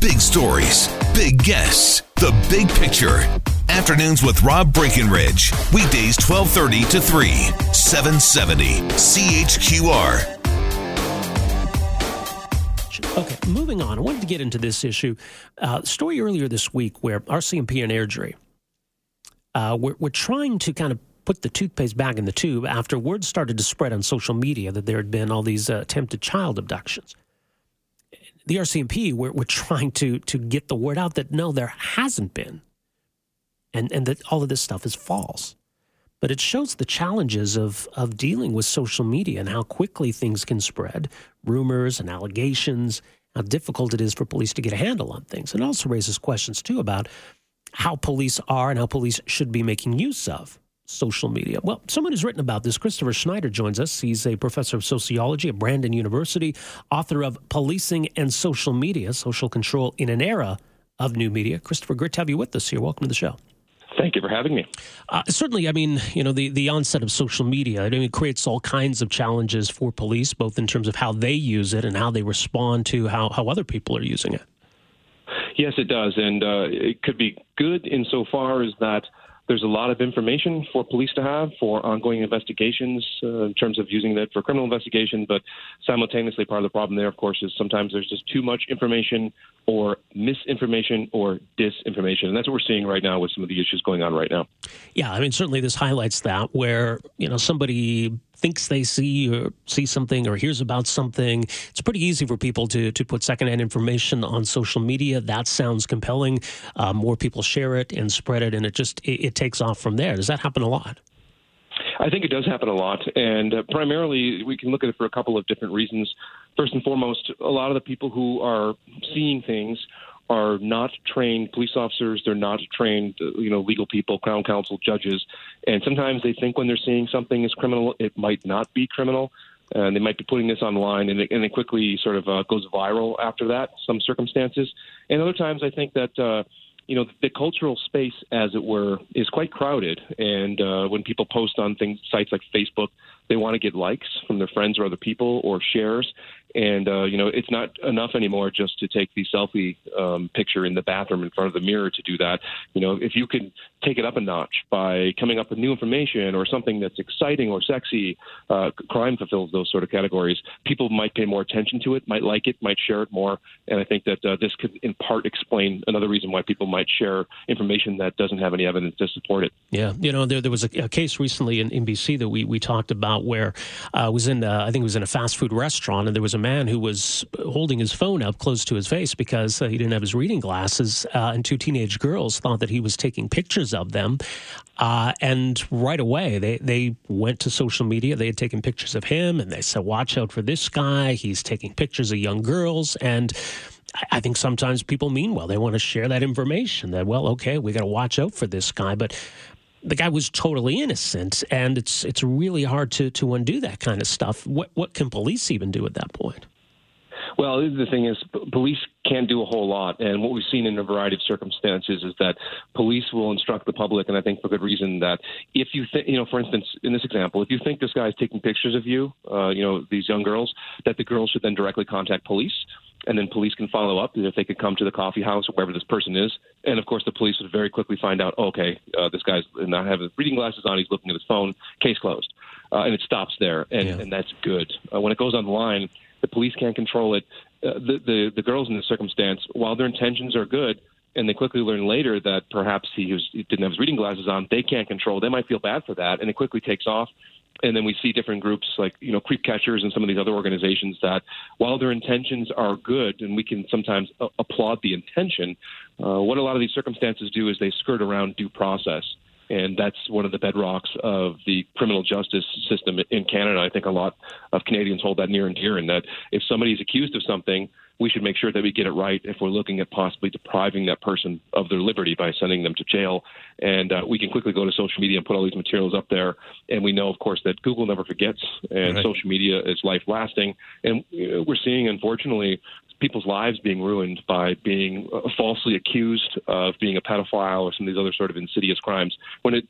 Big stories, big guests, the big picture. Afternoons with Rob Breckenridge. Weekdays 1230 to 3, 770 CHQR. Okay, moving on. I wanted to get into this issue. Uh, story earlier this week where RCMP and Airdrie uh, we're, we're trying to kind of put the toothpaste back in the tube after word started to spread on social media that there had been all these uh, attempted child abductions. The RCMP, we're, we're trying to, to get the word out that no, there hasn't been, and, and that all of this stuff is false. But it shows the challenges of, of dealing with social media and how quickly things can spread rumors and allegations, how difficult it is for police to get a handle on things. And also raises questions, too, about how police are and how police should be making use of social media. Well, someone who's written about this, Christopher Schneider, joins us. He's a professor of sociology at Brandon University, author of Policing and Social Media Social Control in an Era of New Media. Christopher, great to have you with us here. Welcome to the show. Thank you for having me. Uh, certainly, I mean, you know, the, the onset of social media, I mean, it creates all kinds of challenges for police, both in terms of how they use it and how they respond to how, how other people are using it. Yes, it does, and uh, it could be good insofar as that there's a lot of information for police to have for ongoing investigations uh, in terms of using that for criminal investigation. But simultaneously, part of the problem there, of course, is sometimes there's just too much information or misinformation or disinformation. And that's what we're seeing right now with some of the issues going on right now. Yeah, I mean, certainly this highlights that where, you know, somebody thinks they see or see something or hears about something. It's pretty easy for people to to put secondhand information on social media. That sounds compelling. Uh, more people share it and spread it, and it just it, it takes off from there. Does that happen a lot? I think it does happen a lot, and uh, primarily we can look at it for a couple of different reasons. First and foremost, a lot of the people who are seeing things are not trained police officers. They're not trained, uh, you know, legal people, crown counsel, judges, and sometimes they think when they're seeing something is criminal, it might not be criminal. And they might be putting this online, and it, and it quickly sort of uh, goes viral after that. Some circumstances, and other times, I think that uh, you know the cultural space, as it were, is quite crowded. And uh, when people post on things, sites like Facebook, they want to get likes from their friends or other people or shares. And uh, you know, it's not enough anymore just to take the selfie um, picture in the bathroom in front of the mirror to do that. You know, if you can take it up a notch by coming up with new information or something that's exciting or sexy, uh, crime fulfills those sort of categories. People might pay more attention to it, might like it, might share it more. And I think that uh, this could, in part, explain another reason why people might share information that doesn't have any evidence to support it. Yeah, you know, there, there was a, a case recently in, NBC that we we talked about where uh, was in uh, I think it was in a fast food restaurant and there was a man who was holding his phone up close to his face because uh, he didn't have his reading glasses, uh, and two teenage girls thought that he was taking pictures of them. Uh, and right away, they, they went to social media. They had taken pictures of him, and they said, Watch out for this guy. He's taking pictures of young girls. And I think sometimes people mean well. They want to share that information that, well, okay, we got to watch out for this guy. But the guy was totally innocent, and it's it's really hard to to undo that kind of stuff. What what can police even do at that point? Well, the thing is, police can't do a whole lot, and what we've seen in a variety of circumstances is that police will instruct the public, and I think for good reason, that if you think, you know, for instance, in this example, if you think this guy is taking pictures of you, uh, you know, these young girls, that the girls should then directly contact police and then police can follow up if they could come to the coffee house or wherever this person is. And of course, the police would very quickly find out, okay, uh, this guy's not having reading glasses on, he's looking at his phone, case closed, uh, and it stops there, and, yeah. and that's good. Uh, when it goes online, the police can't control it. Uh, the, the the girls in this circumstance, while their intentions are good, and they quickly learn later that perhaps he, was, he didn't have his reading glasses on, they can't control. They might feel bad for that, and it quickly takes off. And then we see different groups like you know creep catchers and some of these other organizations that, while their intentions are good, and we can sometimes a- applaud the intention, uh, what a lot of these circumstances do is they skirt around due process and that's one of the bedrocks of the criminal justice system in Canada. I think a lot of Canadians hold that near and dear, in that if somebody is accused of something, we should make sure that we get it right if we're looking at possibly depriving that person of their liberty by sending them to jail. And uh, we can quickly go to social media and put all these materials up there. And we know, of course, that Google never forgets, and right. social media is life lasting. And uh, we're seeing, unfortunately, people's lives being ruined by being uh, falsely accused of being a pedophile or some of these other sort of insidious crimes when it,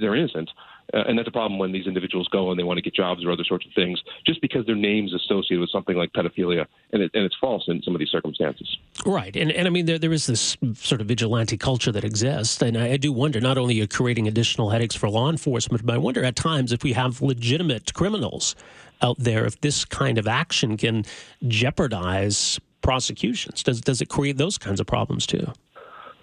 they're innocent. Uh, and that's a problem when these individuals go and they want to get jobs or other sorts of things just because their name's associated with something like pedophilia and, it, and it's false in some of these circumstances. Right. And, and I mean, there, there is this sort of vigilante culture that exists. And I, I do wonder not only are creating additional headaches for law enforcement, but I wonder at times if we have legitimate criminals out there, if this kind of action can jeopardize prosecutions? Does does it create those kinds of problems too?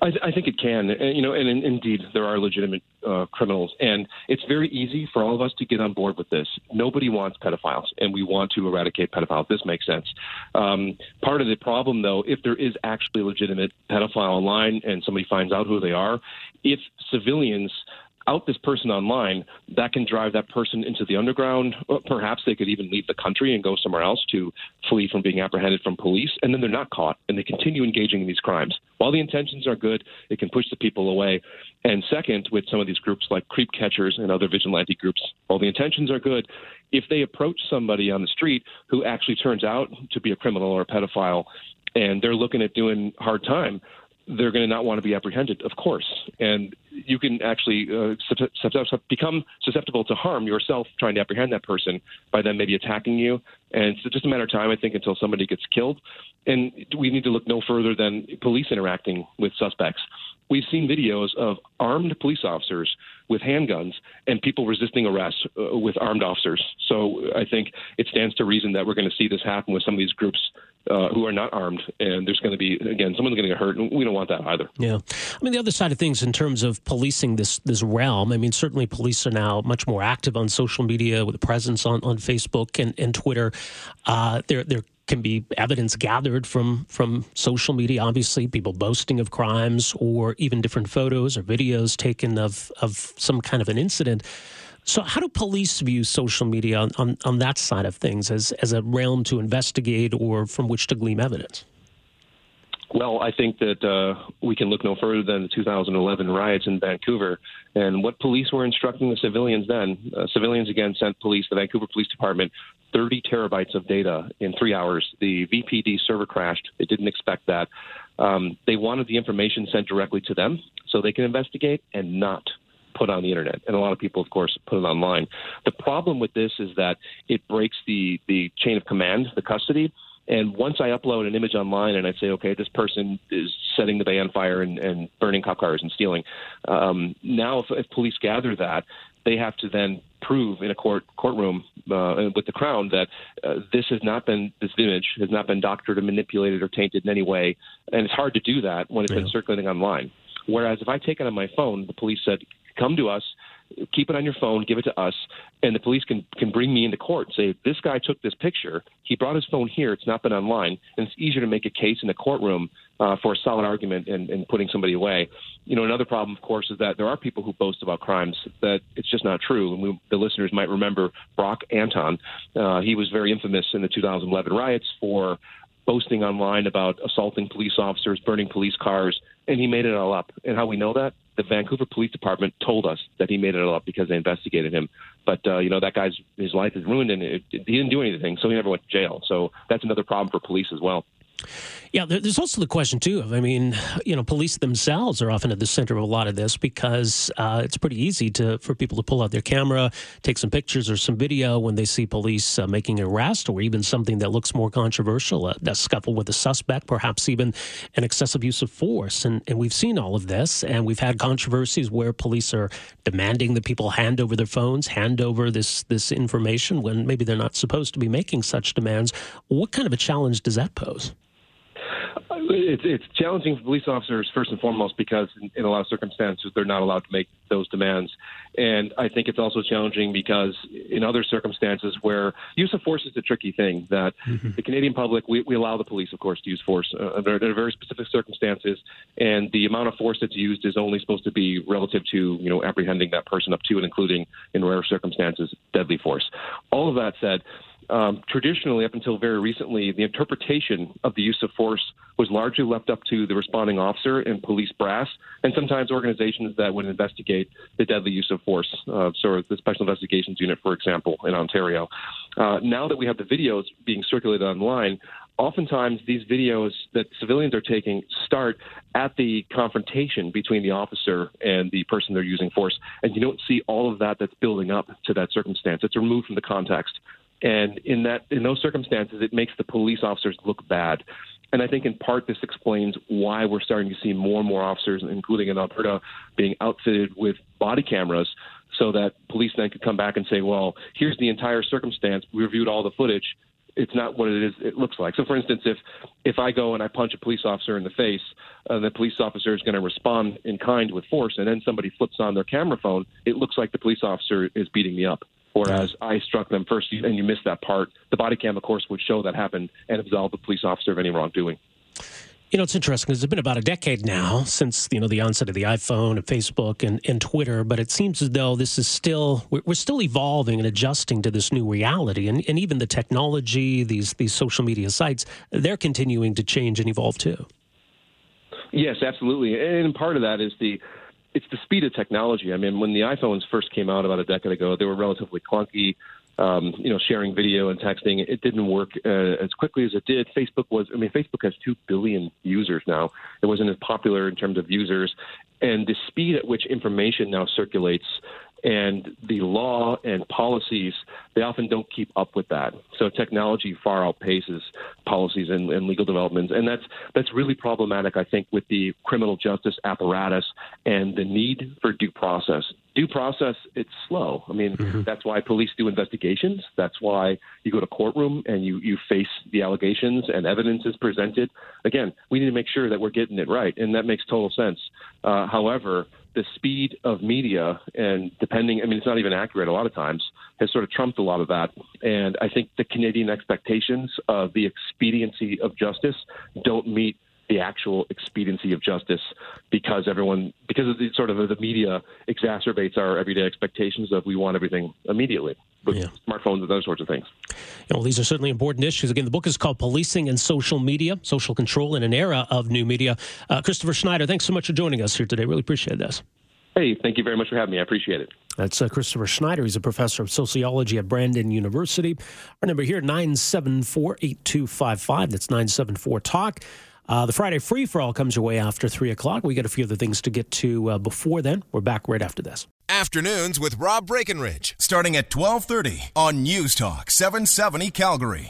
I, I think it can, and, you know, and, and indeed there are legitimate uh, criminals, and it's very easy for all of us to get on board with this. Nobody wants pedophiles, and we want to eradicate pedophiles. This makes sense. Um, part of the problem, though, if there is actually a legitimate pedophile online and somebody finds out who they are, if civilians out this person online, that can drive that person into the underground. Uh, perhaps they could even leave the country and go somewhere else to flee from being apprehended from police, and then they're not caught, and they continue engaging in these crimes. While the intentions are good, it can push the people away. And second, with some of these groups like creep catchers and other vigilante groups, while the intentions are good, if they approach somebody on the street who actually turns out to be a criminal or a pedophile, and they're looking at doing hard time, they're going to not want to be apprehended, of course. And you can actually uh, become susceptible to harm yourself trying to apprehend that person by them maybe attacking you. And it's just a matter of time, I think, until somebody gets killed. And we need to look no further than police interacting with suspects. We've seen videos of armed police officers with handguns and people resisting arrest uh, with armed officers. So I think it stands to reason that we're going to see this happen with some of these groups uh, who are not armed, and there's going to be again someone's going to get hurt, and we don't want that either. Yeah, I mean the other side of things in terms of policing this this realm. I mean certainly police are now much more active on social media with a presence on, on Facebook and, and Twitter. Uh, there can be evidence gathered from from social media. Obviously, people boasting of crimes or even different photos or videos taken of of some kind of an incident. So, how do police view social media on, on, on that side of things as, as a realm to investigate or from which to glean evidence? Well, I think that uh, we can look no further than the 2011 riots in Vancouver and what police were instructing the civilians then. Uh, civilians again sent police, the Vancouver Police Department, 30 terabytes of data in three hours. The VPD server crashed. They didn't expect that. Um, they wanted the information sent directly to them so they can investigate and not put on the internet, and a lot of people, of course, put it online. The problem with this is that it breaks the the chain of command, the custody. And once I upload an image online and I say, okay, this person is setting the bay on fire and, and burning cop cars and stealing, um, now if, if police gather that, they have to then prove in a court courtroom uh, with the crown that uh, this has not been this image has not been doctored or manipulated or tainted in any way, and it's hard to do that when it's yeah. been circulating online. Whereas if I take it on my phone, the police said come to us, keep it on your phone, give it to us, and the police can can bring me into court and say this guy took this picture. He brought his phone here. It's not been online, and it's easier to make a case in a courtroom uh, for a solid argument and, and putting somebody away. You know, another problem, of course, is that there are people who boast about crimes that it's just not true. And we, the listeners might remember Brock Anton. Uh, he was very infamous in the 2011 riots for boasting online about assaulting police officers, burning police cars, and he made it all up. And how we know that? The Vancouver Police Department told us that he made it all up because they investigated him. But uh, you know that guy's his life is ruined, and it, it, he didn't do anything, so he never went to jail. So that's another problem for police as well. Yeah, there's also the question too of, I mean, you know, police themselves are often at the center of a lot of this because uh, it's pretty easy to for people to pull out their camera, take some pictures or some video when they see police uh, making an arrest or even something that looks more controversial, a, a, scuffle with a suspect, perhaps even an excessive use of force. And, and we've seen all of this, and we've had controversies where police are demanding that people hand over their phones, hand over this this information when maybe they're not supposed to be making such demands. What kind of a challenge does that pose? It's, it's challenging for police officers first and foremost because in, in, a lot of circumstances they're not allowed to make those demands, and I think it's also challenging because in other circumstances where use of force is a tricky thing. That mm-hmm. the Canadian public we, we allow the police, of course, to use force uh, under, under very specific circumstances, and the amount of force that's used is only supposed to be relative to you know apprehending that person up to and including in rare circumstances deadly force. All of that said um, traditionally, up until very recently, the interpretation of the use of force was largely left up to the responding officer and police brass, and sometimes organizations that would investigate the deadly use of force. Uh, so, the Special Investigations Unit, for example, in Ontario. Uh, now that we have the videos being circulated online, oftentimes these videos that civilians are taking start at the confrontation between the officer and the person they're using force, and you don't see all of that that's building up to that circumstance. It's removed from the context, and in that in those circumstances, it makes the police officers look bad. And I think in part this explains why we're starting to see more and more officers, including in Alberta, being outfitted with body cameras so that police then could come back and say, well, here's the entire circumstance. We reviewed all the footage it's not what it is it looks like. So for instance, if if I go and I punch a police officer in the face, uh, the police officer is going to respond in kind with force, and then somebody flips on their camera phone, it looks like the police officer is beating me up. Whereas I struck them first, and you missed that part. The body cam, of course, would show that happened and absolve the police officer of any wrongdoing. You know, it's interesting because it's been about a decade now since, you know, the onset of the iPhone and Facebook and, and Twitter, but it seems as though this is still, we're, we're still evolving and adjusting to this new reality. And, and even the technology, these, these social media sites, they're continuing to change and evolve too. Yes, absolutely. And part of that is the, it's the speed of technology. I mean, when the iPhones first came out about a decade ago, they were relatively clunky um, you know, sharing video and texting. It didn't work uh, as quickly as it did. Facebook was, I mean, Facebook has 2 billion users now. It wasn't as popular in terms of users. And the speed at which information now circulates and the law and policies they often don't keep up with that. So technology far outpaces policies and, and, legal developments, and that's that's really problematic. I think with the criminal justice apparatus and the need for due process. Due process it's slow. I mean mm-hmm. that's why police do investigations. That's why you go to courtroom and you you face the allegations and evidence is presented. Again, we need to make sure that we're getting it right, and that makes total sense. Uh, however the speed of media and depending, I mean, it's not even accurate a lot of times, has sort of trumped a lot of that. And I think the Canadian expectations of the expediency of justice don't meet the actual expediency of justice because everyone because of the sort of the media exacerbates our everyday expectations of we want everything immediately with yeah. smartphones and those sorts of things. well, these are certainly important issues. Again, the book is called Policing and Social Media, Social Control in an Era of New Media. Uh, Christopher Schneider, thanks so much for joining us here today. Really appreciate this. Hey, thank you very much for having me. I appreciate it. That's uh, Christopher Schneider. He's a professor of sociology at Brandon University. Our number here, 974 8255. That's 974 Talk. Uh, the Friday free for all comes your way after 3 o'clock. We got a few other things to get to uh, before then. We're back right after this. Afternoons with Rob Breckenridge, starting at 1230 on News Talk 770 Calgary.